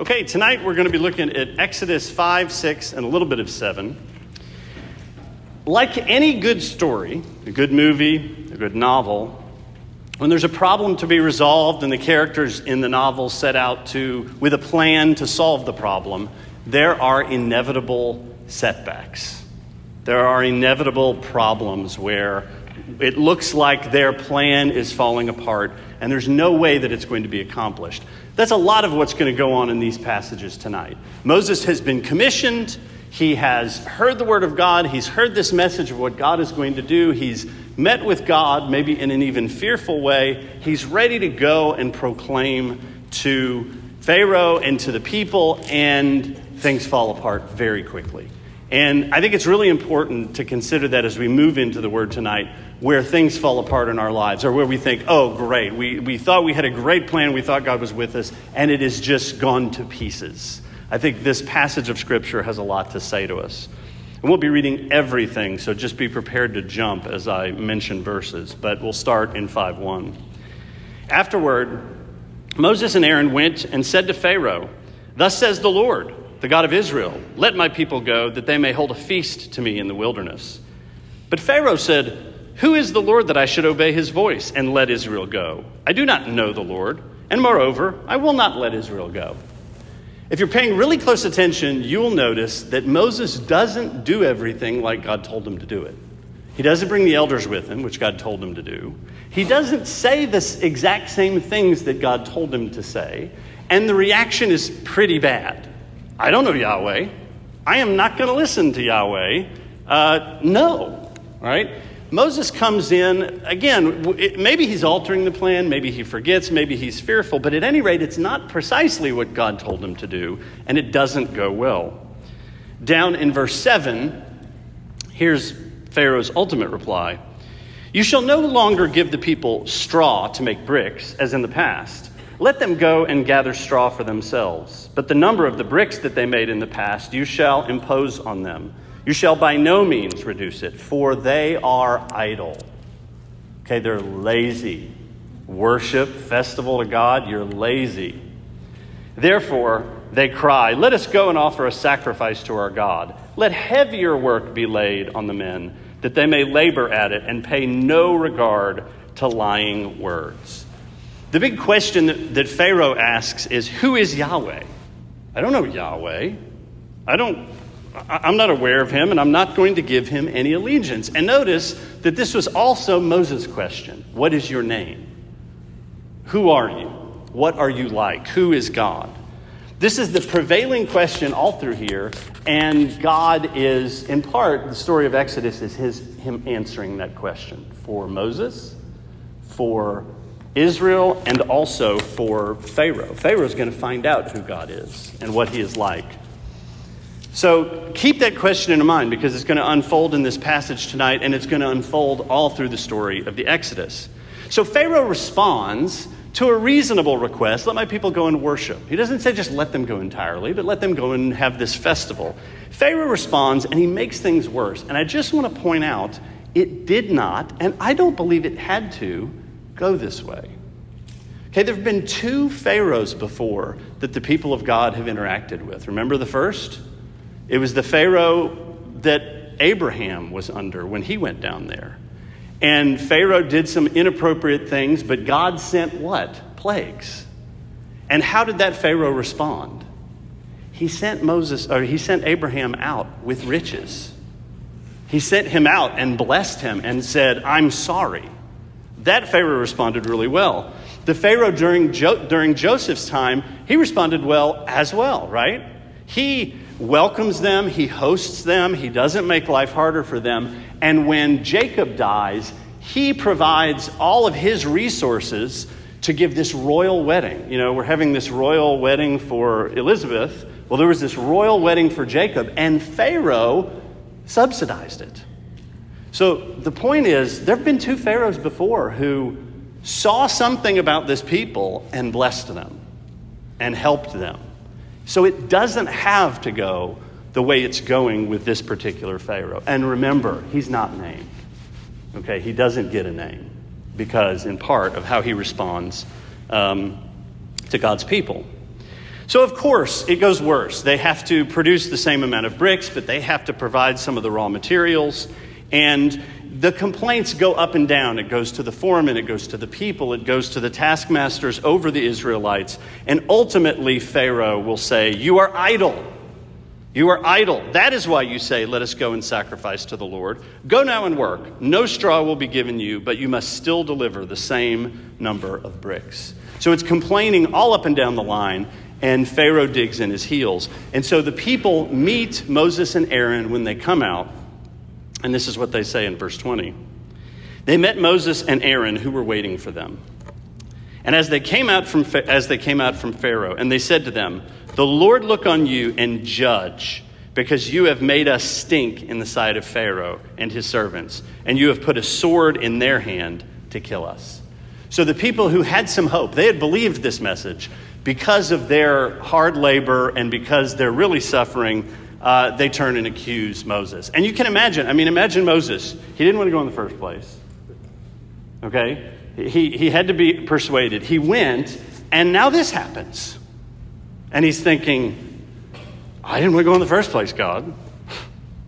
Okay, tonight we're going to be looking at Exodus 5, 6, and a little bit of 7. Like any good story, a good movie, a good novel, when there's a problem to be resolved and the characters in the novel set out to with a plan to solve the problem, there are inevitable setbacks. There are inevitable problems where it looks like their plan is falling apart and there's no way that it's going to be accomplished. That's a lot of what's going to go on in these passages tonight. Moses has been commissioned. He has heard the word of God. He's heard this message of what God is going to do. He's met with God, maybe in an even fearful way. He's ready to go and proclaim to Pharaoh and to the people, and things fall apart very quickly. And I think it's really important to consider that as we move into the word tonight where things fall apart in our lives or where we think, oh, great, we, we thought we had a great plan, we thought God was with us, and it has just gone to pieces. I think this passage of Scripture has a lot to say to us. And we'll be reading everything, so just be prepared to jump as I mention verses, but we'll start in 5 1. Afterward, Moses and Aaron went and said to Pharaoh, Thus says the Lord, the God of Israel, let my people go, that they may hold a feast to me in the wilderness. But Pharaoh said, who is the Lord that I should obey his voice and let Israel go? I do not know the Lord, and moreover, I will not let Israel go. If you're paying really close attention, you will notice that Moses doesn't do everything like God told him to do it. He doesn't bring the elders with him, which God told him to do. He doesn't say the exact same things that God told him to say. And the reaction is pretty bad. I don't know Yahweh. I am not going to listen to Yahweh. Uh, no, right? Moses comes in, again, maybe he's altering the plan, maybe he forgets, maybe he's fearful, but at any rate, it's not precisely what God told him to do, and it doesn't go well. Down in verse 7, here's Pharaoh's ultimate reply You shall no longer give the people straw to make bricks, as in the past. Let them go and gather straw for themselves. But the number of the bricks that they made in the past you shall impose on them you shall by no means reduce it, for they are idle. Okay, they're lazy. Worship, festival to God, you're lazy. Therefore, they cry, Let us go and offer a sacrifice to our God. Let heavier work be laid on the men, that they may labor at it and pay no regard to lying words. The big question that, that Pharaoh asks is Who is Yahweh? I don't know Yahweh. I don't I'm not aware of him, and I'm not going to give him any allegiance. And notice that this was also Moses' question What is your name? Who are you? What are you like? Who is God? This is the prevailing question all through here, and God is, in part, the story of Exodus is his, him answering that question for Moses, for Israel, and also for Pharaoh. Pharaoh is going to find out who God is and what he is like. So keep that question in mind because it's going to unfold in this passage tonight and it's going to unfold all through the story of the Exodus. So Pharaoh responds to a reasonable request let my people go and worship. He doesn't say just let them go entirely, but let them go and have this festival. Pharaoh responds and he makes things worse. And I just want to point out it did not, and I don't believe it had to, go this way. Okay, there have been two Pharaohs before that the people of God have interacted with. Remember the first? It was the Pharaoh that Abraham was under when he went down there. And Pharaoh did some inappropriate things, but God sent what? Plagues. And how did that Pharaoh respond? He sent Moses or he sent Abraham out with riches. He sent him out and blessed him and said, "I'm sorry." That Pharaoh responded really well. The Pharaoh during, jo- during Joseph's time, he responded well as well, right? He welcomes them, he hosts them, he doesn't make life harder for them. And when Jacob dies, he provides all of his resources to give this royal wedding. You know, we're having this royal wedding for Elizabeth. Well, there was this royal wedding for Jacob, and Pharaoh subsidized it. So the point is, there have been two Pharaohs before who saw something about this people and blessed them and helped them. So it doesn't have to go the way it's going with this particular Pharaoh. And remember, he's not named. Okay, he doesn't get a name because, in part, of how he responds um, to God's people. So, of course, it goes worse. They have to produce the same amount of bricks, but they have to provide some of the raw materials. And the complaints go up and down. It goes to the foreman, it goes to the people, it goes to the taskmasters over the Israelites. And ultimately, Pharaoh will say, You are idle. You are idle. That is why you say, Let us go and sacrifice to the Lord. Go now and work. No straw will be given you, but you must still deliver the same number of bricks. So it's complaining all up and down the line, and Pharaoh digs in his heels. And so the people meet Moses and Aaron when they come out and this is what they say in verse 20. They met Moses and Aaron who were waiting for them. And as they came out from as they came out from Pharaoh, and they said to them, "The Lord look on you and judge, because you have made us stink in the sight of Pharaoh and his servants, and you have put a sword in their hand to kill us." So the people who had some hope, they had believed this message because of their hard labor and because they're really suffering uh, they turn and accuse Moses. And you can imagine, I mean, imagine Moses. He didn't want to go in the first place. Okay? He, he had to be persuaded. He went, and now this happens. And he's thinking, I didn't want to go in the first place, God.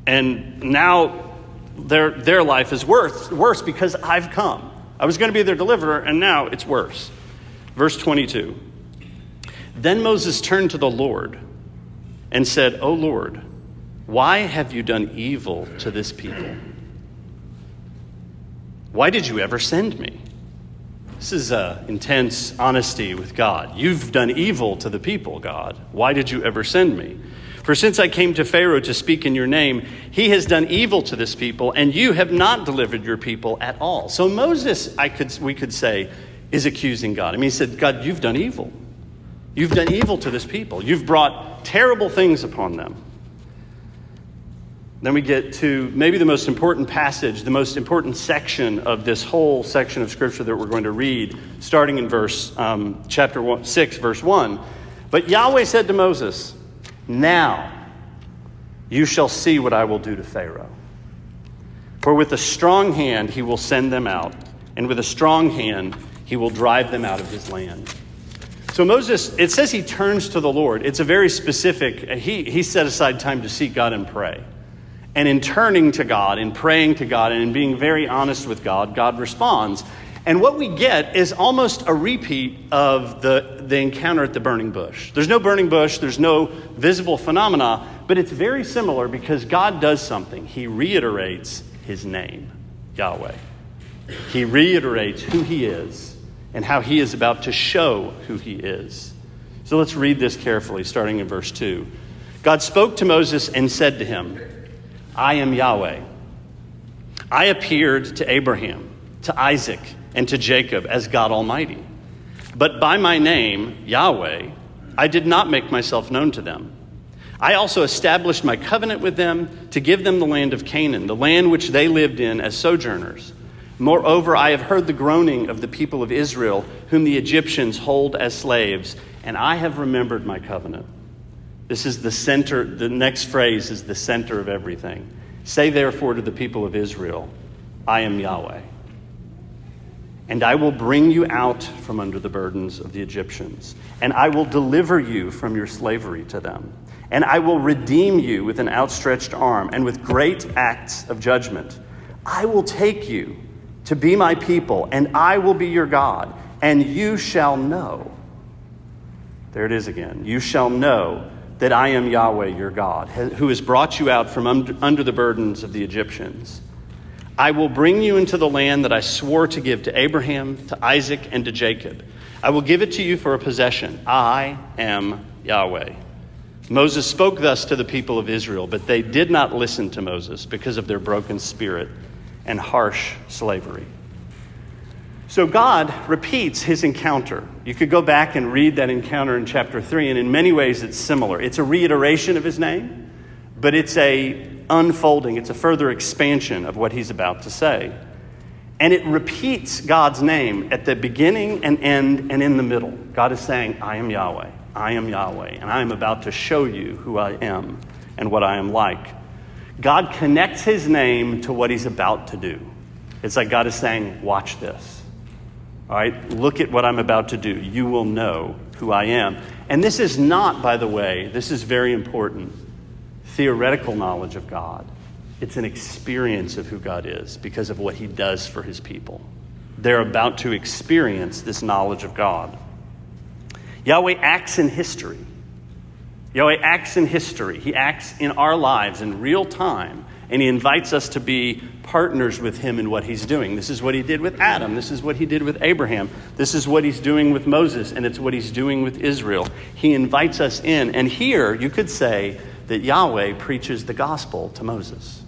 And now their, their life is worse, worse because I've come. I was going to be their deliverer, and now it's worse. Verse 22. Then Moses turned to the Lord and said, O Lord, why have you done evil to this people? Why did you ever send me? This is uh, intense honesty with God. You've done evil to the people, God. Why did you ever send me? For since I came to Pharaoh to speak in your name, he has done evil to this people, and you have not delivered your people at all. So Moses, I could, we could say, is accusing God. I mean, he said, God, you've done evil. You've done evil to this people. You've brought terrible things upon them. Then we get to maybe the most important passage, the most important section of this whole section of Scripture that we're going to read, starting in verse um, chapter one, 6, verse 1. But Yahweh said to Moses, Now you shall see what I will do to Pharaoh. For with a strong hand he will send them out, and with a strong hand he will drive them out of his land. So Moses, it says he turns to the Lord. It's a very specific, uh, he, he set aside time to seek God and pray. And in turning to God, in praying to God, and in being very honest with God, God responds. And what we get is almost a repeat of the, the encounter at the burning bush. There's no burning bush, there's no visible phenomena, but it's very similar because God does something. He reiterates his name, Yahweh. He reiterates who he is and how he is about to show who he is. So let's read this carefully, starting in verse 2. God spoke to Moses and said to him, I am Yahweh. I appeared to Abraham, to Isaac, and to Jacob as God Almighty. But by my name, Yahweh, I did not make myself known to them. I also established my covenant with them to give them the land of Canaan, the land which they lived in as sojourners. Moreover, I have heard the groaning of the people of Israel, whom the Egyptians hold as slaves, and I have remembered my covenant. This is the center, the next phrase is the center of everything. Say therefore to the people of Israel, I am Yahweh. And I will bring you out from under the burdens of the Egyptians, and I will deliver you from your slavery to them. And I will redeem you with an outstretched arm and with great acts of judgment. I will take you to be my people, and I will be your God, and you shall know. There it is again. You shall know that I am Yahweh your God, who has brought you out from under the burdens of the Egyptians. I will bring you into the land that I swore to give to Abraham, to Isaac, and to Jacob. I will give it to you for a possession. I am Yahweh. Moses spoke thus to the people of Israel, but they did not listen to Moses because of their broken spirit and harsh slavery. So God repeats his encounter. You could go back and read that encounter in chapter 3 and in many ways it's similar. It's a reiteration of his name, but it's a unfolding, it's a further expansion of what he's about to say. And it repeats God's name at the beginning and end and in the middle. God is saying, I am Yahweh. I am Yahweh, and I am about to show you who I am and what I am like. God connects his name to what he's about to do. It's like God is saying, Watch this. All right, look at what I'm about to do. You will know who I am. And this is not, by the way, this is very important, theoretical knowledge of God. It's an experience of who God is because of what he does for his people. They're about to experience this knowledge of God. Yahweh acts in history. Yahweh acts in history. He acts in our lives in real time, and He invites us to be partners with Him in what He's doing. This is what He did with Adam. This is what He did with Abraham. This is what He's doing with Moses, and it's what He's doing with Israel. He invites us in. And here, you could say that Yahweh preaches the gospel to Moses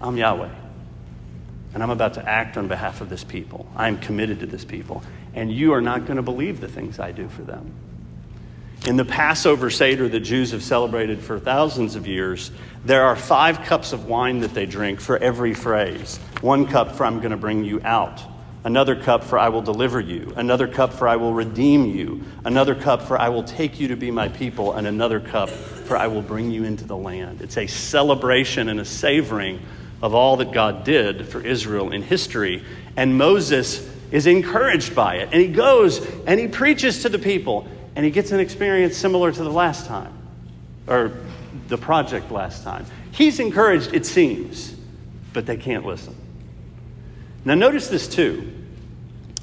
I'm Yahweh, and I'm about to act on behalf of this people. I'm committed to this people, and you are not going to believe the things I do for them. In the Passover Seder that Jews have celebrated for thousands of years, there are five cups of wine that they drink for every phrase. One cup for I'm going to bring you out, another cup for I will deliver you, another cup for I will redeem you, another cup for I will take you to be my people, and another cup for I will bring you into the land. It's a celebration and a savoring of all that God did for Israel in history. And Moses is encouraged by it. And he goes and he preaches to the people and he gets an experience similar to the last time, or the project last time. He's encouraged, it seems, but they can't listen. Now, notice this too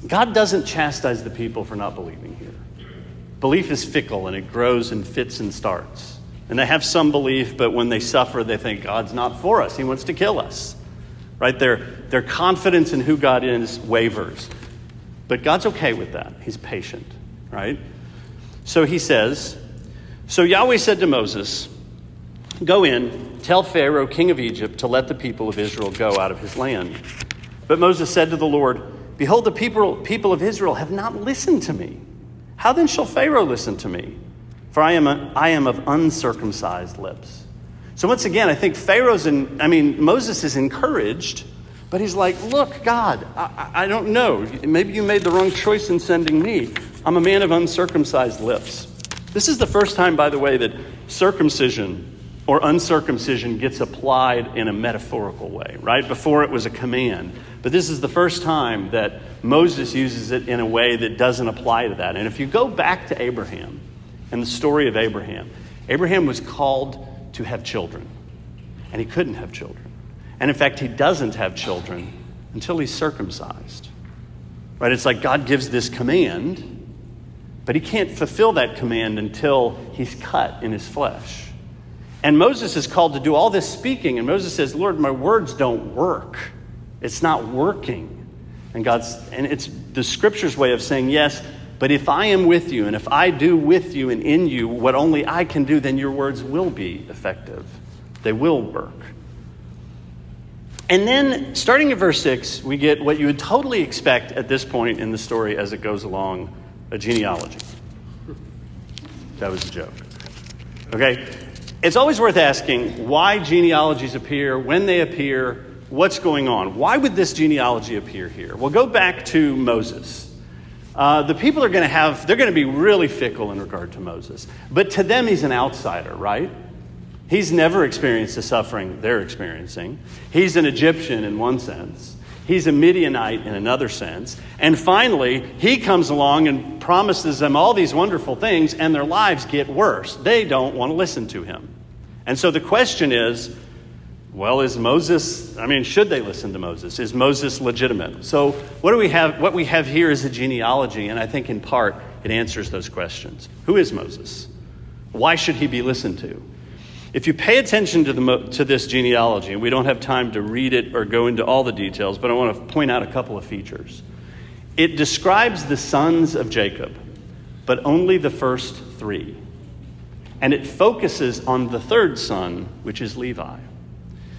God doesn't chastise the people for not believing here. Belief is fickle and it grows and fits and starts. And they have some belief, but when they suffer, they think God's not for us. He wants to kill us. Right? Their, their confidence in who God is wavers. But God's okay with that. He's patient. Right? So he says, So Yahweh said to Moses, Go in, tell Pharaoh, king of Egypt, to let the people of Israel go out of his land. But Moses said to the Lord, Behold, the people, people of Israel have not listened to me. How then shall Pharaoh listen to me? For I am, a, I am of uncircumcised lips. So once again, I think Pharaoh's, in, I mean, Moses is encouraged, but he's like, Look, God, I, I don't know. Maybe you made the wrong choice in sending me. I'm a man of uncircumcised lips. This is the first time, by the way, that circumcision or uncircumcision gets applied in a metaphorical way, right? Before it was a command. But this is the first time that Moses uses it in a way that doesn't apply to that. And if you go back to Abraham and the story of Abraham, Abraham was called to have children, and he couldn't have children. And in fact, he doesn't have children until he's circumcised. Right? It's like God gives this command, but he can't fulfill that command until he's cut in his flesh. And Moses is called to do all this speaking, and Moses says, Lord, my words don't work. It's not working. And God's and it's the scripture's way of saying, yes, but if I am with you, and if I do with you and in you what only I can do, then your words will be effective. They will work. And then, starting at verse 6, we get what you would totally expect at this point in the story as it goes along a genealogy. That was a joke. Okay? It's always worth asking why genealogies appear, when they appear, what's going on. Why would this genealogy appear here? Well, go back to Moses. Uh, the people are going to have, they're going to be really fickle in regard to Moses. But to them, he's an outsider, right? He's never experienced the suffering they're experiencing. He's an Egyptian in one sense. He's a Midianite in another sense. And finally, he comes along and promises them all these wonderful things, and their lives get worse. They don't want to listen to him. And so the question is well, is Moses, I mean, should they listen to Moses? Is Moses legitimate? So what do we have what we have here is a genealogy, and I think in part it answers those questions. Who is Moses? Why should he be listened to? If you pay attention to, the, to this genealogy, and we don't have time to read it or go into all the details, but I want to point out a couple of features. It describes the sons of Jacob, but only the first three. And it focuses on the third son, which is Levi.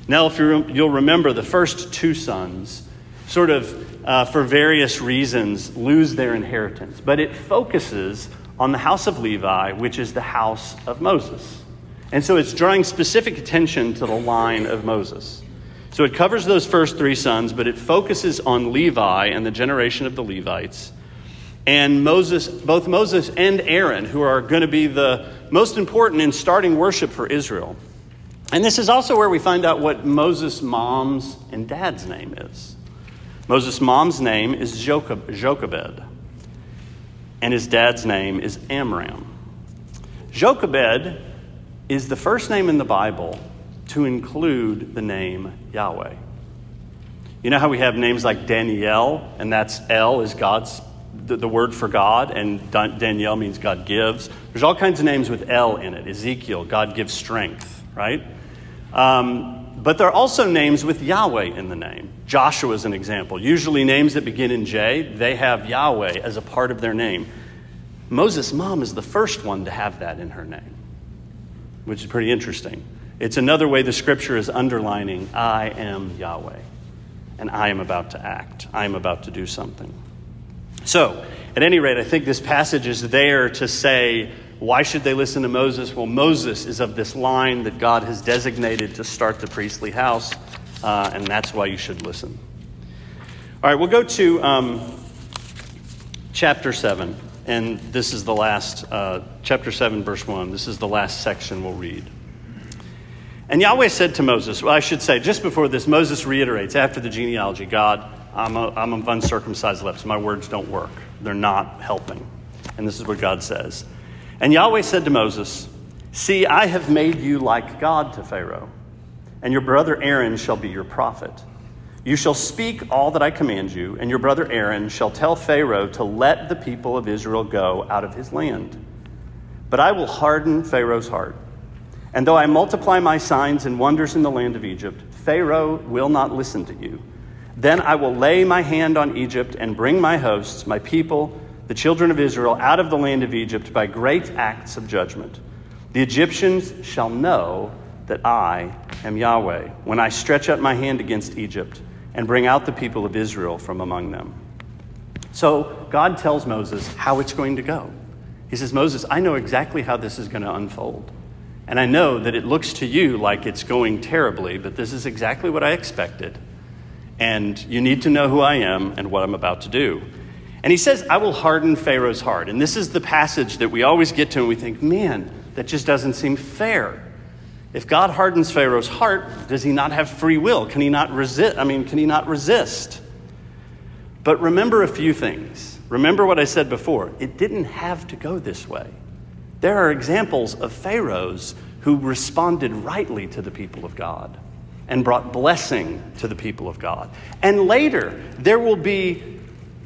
Now, if you'll remember, the first two sons, sort of uh, for various reasons, lose their inheritance. But it focuses on the house of Levi, which is the house of Moses. And so it's drawing specific attention to the line of Moses. So it covers those first three sons, but it focuses on Levi and the generation of the Levites. And Moses, both Moses and Aaron, who are going to be the most important in starting worship for Israel. And this is also where we find out what Moses' mom's and dad's name is. Moses' mom's name is Jochebed. and his dad's name is Amram. Jochebed is the first name in the Bible to include the name Yahweh. You know how we have names like Danielle, and that's El is God's the, the word for God, and Danielle means God gives. There's all kinds of names with El in it. Ezekiel, God gives strength, right? Um, but there are also names with Yahweh in the name. Joshua is an example. Usually, names that begin in J, they have Yahweh as a part of their name. Moses' mom is the first one to have that in her name, which is pretty interesting. It's another way the scripture is underlining I am Yahweh, and I am about to act, I am about to do something. So, at any rate, I think this passage is there to say, why should they listen to Moses? Well, Moses is of this line that God has designated to start the priestly house, uh, and that's why you should listen. All right, we'll go to um, chapter 7, and this is the last, uh, chapter 7, verse 1. This is the last section we'll read. And Yahweh said to Moses, well, I should say, just before this, Moses reiterates after the genealogy, God, I'm, a, I'm of uncircumcised lips. My words don't work, they're not helping. And this is what God says. And Yahweh said to Moses, See, I have made you like God to Pharaoh, and your brother Aaron shall be your prophet. You shall speak all that I command you, and your brother Aaron shall tell Pharaoh to let the people of Israel go out of his land. But I will harden Pharaoh's heart. And though I multiply my signs and wonders in the land of Egypt, Pharaoh will not listen to you then I will lay my hand on Egypt and bring my hosts, my people, the children of Israel, out of the land of Egypt by great acts of judgment. The Egyptians shall know that I am Yahweh when I stretch out my hand against Egypt and bring out the people of Israel from among them. So God tells Moses how it's going to go. He says, Moses, I know exactly how this is going to unfold. And I know that it looks to you like it's going terribly, but this is exactly what I expected and you need to know who I am and what I'm about to do. And he says, I will harden Pharaoh's heart. And this is the passage that we always get to and we think, man, that just doesn't seem fair. If God hardens Pharaoh's heart, does he not have free will? Can he not resist? I mean, can he not resist? But remember a few things. Remember what I said before. It didn't have to go this way. There are examples of pharaohs who responded rightly to the people of God and brought blessing to the people of God. And later, there will be,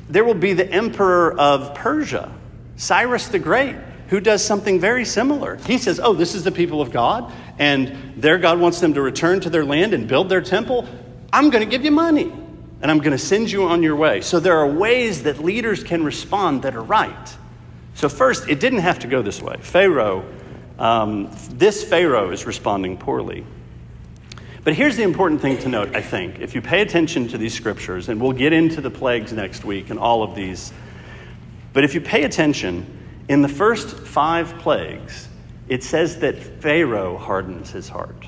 there will be the emperor of Persia, Cyrus the Great, who does something very similar. He says, Oh, this is the people of God, and their God wants them to return to their land and build their temple. I'm going to give you money, and I'm going to send you on your way. So there are ways that leaders can respond that are right. So, first, it didn't have to go this way. Pharaoh, um, this Pharaoh is responding poorly. But here's the important thing to note, I think. If you pay attention to these scriptures, and we'll get into the plagues next week and all of these, but if you pay attention, in the first five plagues, it says that Pharaoh hardens his heart.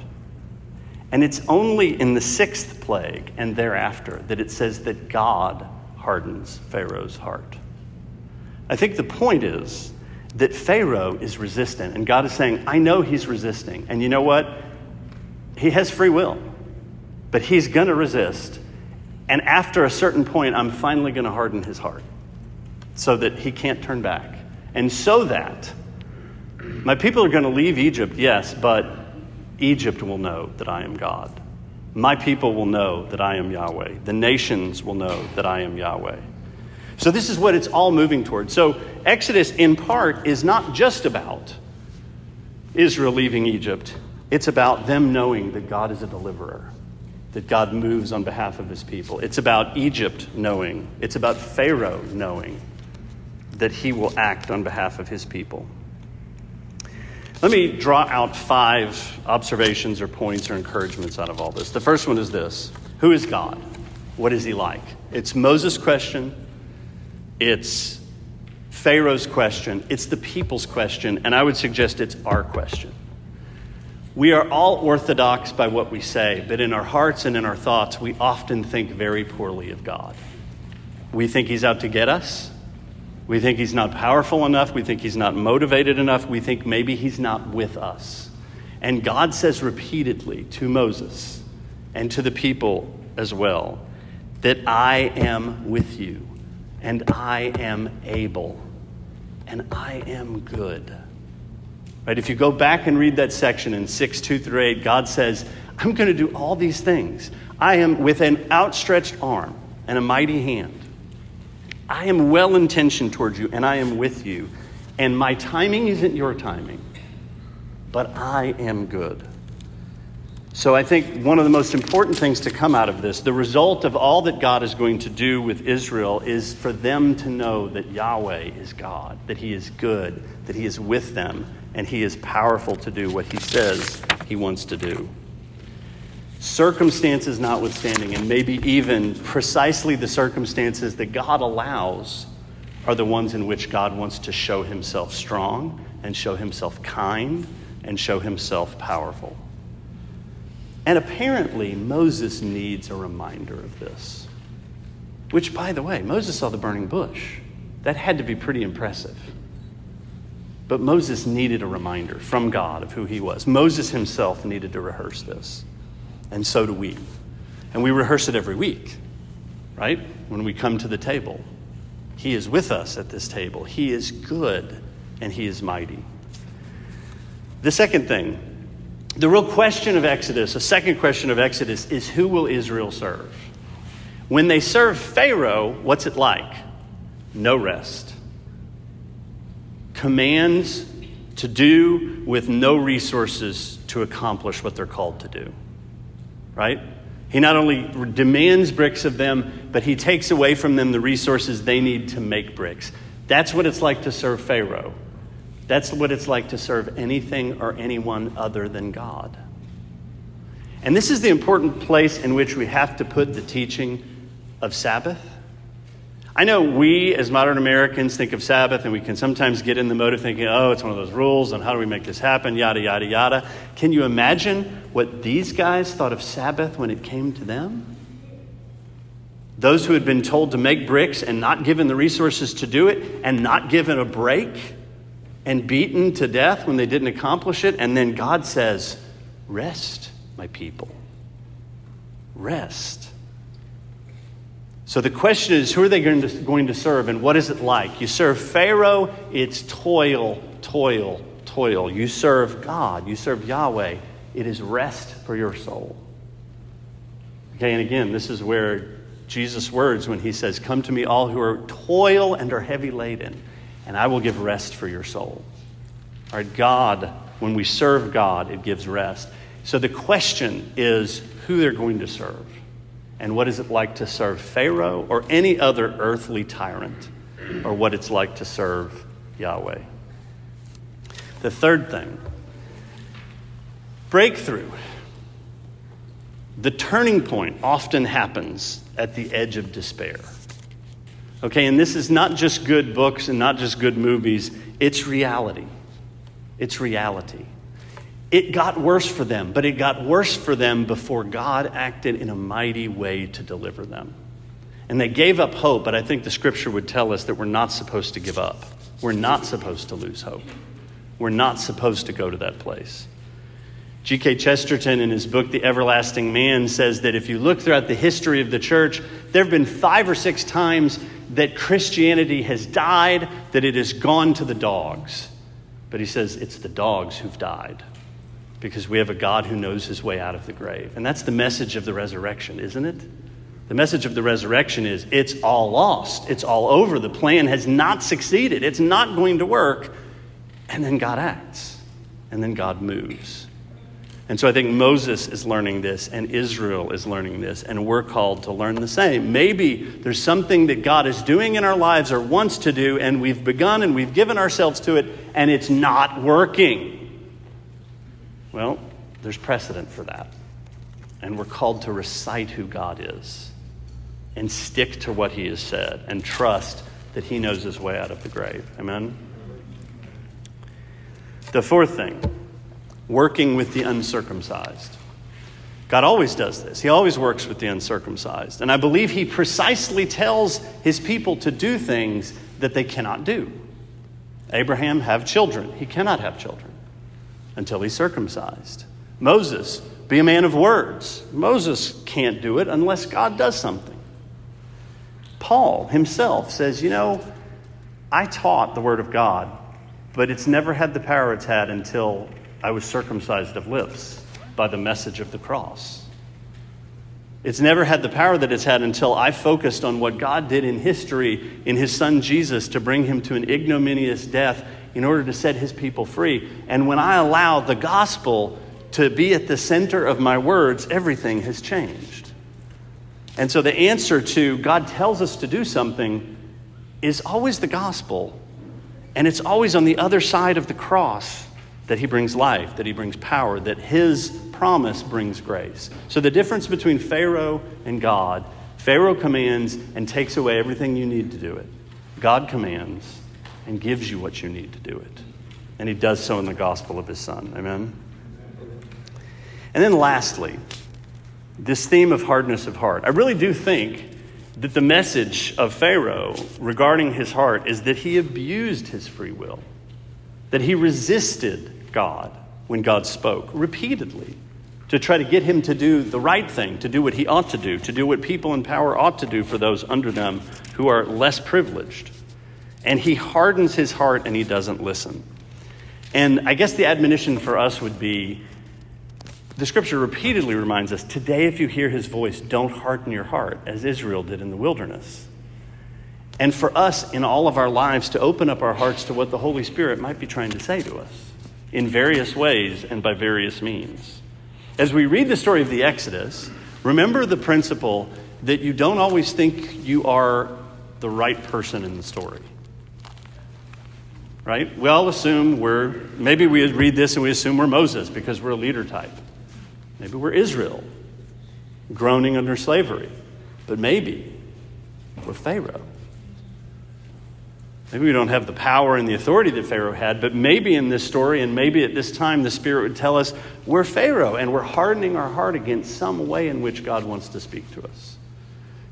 And it's only in the sixth plague and thereafter that it says that God hardens Pharaoh's heart. I think the point is that Pharaoh is resistant, and God is saying, I know he's resisting. And you know what? he has free will, but he's going to resist. And after a certain point, I'm finally going to harden his heart so that he can't turn back. And so that my people are going to leave Egypt, yes, but Egypt will know that I am God. My people will know that I am Yahweh. The nations will know that I am Yahweh. So, this is what it's all moving towards. So, Exodus, in part, is not just about Israel leaving Egypt, it's about them knowing that God is a deliverer, that God moves on behalf of his people. It's about Egypt knowing, it's about Pharaoh knowing that he will act on behalf of his people. Let me draw out five observations or points or encouragements out of all this. The first one is this Who is God? What is he like? It's Moses' question, it's Pharaoh's question, it's the people's question, and I would suggest it's our question. We are all orthodox by what we say, but in our hearts and in our thoughts, we often think very poorly of God. We think He's out to get us. We think He's not powerful enough. We think He's not motivated enough. We think maybe He's not with us. And God says repeatedly to Moses and to the people as well that I am with you and I am able and I am good. Right? If you go back and read that section in 6, 2 through 8, God says, I'm going to do all these things. I am with an outstretched arm and a mighty hand. I am well intentioned towards you, and I am with you. And my timing isn't your timing, but I am good. So I think one of the most important things to come out of this, the result of all that God is going to do with Israel, is for them to know that Yahweh is God, that He is good, that He is with them, and He is powerful to do what He says He wants to do. Circumstances notwithstanding, and maybe even precisely the circumstances that God allows, are the ones in which God wants to show Himself strong and show Himself kind and show Himself powerful. And apparently, Moses needs a reminder of this. Which, by the way, Moses saw the burning bush. That had to be pretty impressive. But Moses needed a reminder from God of who he was. Moses himself needed to rehearse this. And so do we. And we rehearse it every week, right? When we come to the table. He is with us at this table. He is good and he is mighty. The second thing the real question of Exodus, a second question of Exodus, is who will Israel serve? When they serve Pharaoh, what's it like? No rest. Commands to do with no resources to accomplish what they're called to do. Right? He not only demands bricks of them, but he takes away from them the resources they need to make bricks. That's what it's like to serve Pharaoh. That's what it's like to serve anything or anyone other than God. And this is the important place in which we have to put the teaching of Sabbath. I know we, as modern Americans, think of Sabbath and we can sometimes get in the mode of thinking, oh, it's one of those rules and how do we make this happen, yada, yada, yada. Can you imagine what these guys thought of Sabbath when it came to them? Those who had been told to make bricks and not given the resources to do it and not given a break and beaten to death when they didn't accomplish it. And then God says, Rest, my people. Rest. So the question is who are they going to, going to serve and what is it like? You serve Pharaoh, it's toil, toil, toil. You serve God, you serve Yahweh, it is rest for your soul. Okay, and again, this is where Jesus' words when he says, Come to me, all who are toil and are heavy laden and I will give rest for your soul. All right, God, when we serve God, it gives rest. So the question is who they're going to serve. And what is it like to serve Pharaoh or any other earthly tyrant, or what it's like to serve Yahweh. The third thing breakthrough. The turning point often happens at the edge of despair. Okay, and this is not just good books and not just good movies, it's reality. It's reality. It got worse for them, but it got worse for them before God acted in a mighty way to deliver them. And they gave up hope, but I think the scripture would tell us that we're not supposed to give up. We're not supposed to lose hope. We're not supposed to go to that place. G.K. Chesterton, in his book, The Everlasting Man, says that if you look throughout the history of the church, there have been five or six times that Christianity has died, that it has gone to the dogs. But he says it's the dogs who've died because we have a God who knows his way out of the grave. And that's the message of the resurrection, isn't it? The message of the resurrection is it's all lost, it's all over. The plan has not succeeded, it's not going to work. And then God acts, and then God moves. And so I think Moses is learning this, and Israel is learning this, and we're called to learn the same. Maybe there's something that God is doing in our lives or wants to do, and we've begun and we've given ourselves to it, and it's not working. Well, there's precedent for that. And we're called to recite who God is and stick to what He has said and trust that He knows His way out of the grave. Amen? The fourth thing working with the uncircumcised. God always does this. He always works with the uncircumcised. And I believe He precisely tells His people to do things that they cannot do. Abraham, have children. He cannot have children until he's circumcised. Moses, be a man of words. Moses can't do it unless God does something. Paul himself says, you know, I taught the Word of God, but it's never had the power it's had until I was circumcised of lips by the message of the cross. It's never had the power that it's had until I focused on what God did in history in His Son Jesus to bring Him to an ignominious death in order to set His people free. And when I allow the gospel to be at the center of my words, everything has changed. And so the answer to God tells us to do something is always the gospel. And it's always on the other side of the cross that he brings life, that he brings power, that his promise brings grace. So the difference between Pharaoh and God Pharaoh commands and takes away everything you need to do it. God commands and gives you what you need to do it. And he does so in the gospel of his son. Amen? And then lastly, this theme of hardness of heart. I really do think that the message of Pharaoh regarding his heart is that he abused his free will, that he resisted God when God spoke repeatedly to try to get him to do the right thing, to do what he ought to do, to do what people in power ought to do for those under them who are less privileged. And he hardens his heart and he doesn't listen. And I guess the admonition for us would be the scripture repeatedly reminds us today, if you hear his voice, don't harden your heart, as Israel did in the wilderness. And for us in all of our lives to open up our hearts to what the Holy Spirit might be trying to say to us in various ways and by various means. As we read the story of the Exodus, remember the principle that you don't always think you are the right person in the story. Right? We all assume we're, maybe we read this and we assume we're Moses because we're a leader type. Maybe we're Israel, groaning under slavery. But maybe we're Pharaoh. Maybe we don't have the power and the authority that Pharaoh had, but maybe in this story and maybe at this time the Spirit would tell us we're Pharaoh and we're hardening our heart against some way in which God wants to speak to us.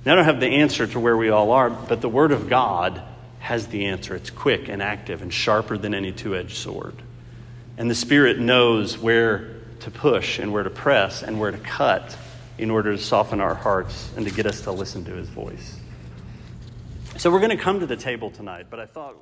Now, I don't have the answer to where we all are, but the Word of God has the answer. It's quick and active and sharper than any two edged sword. And the Spirit knows where to push and where to press and where to cut in order to soften our hearts and to get us to listen to His voice. So we're going to come to the table tonight, but I thought.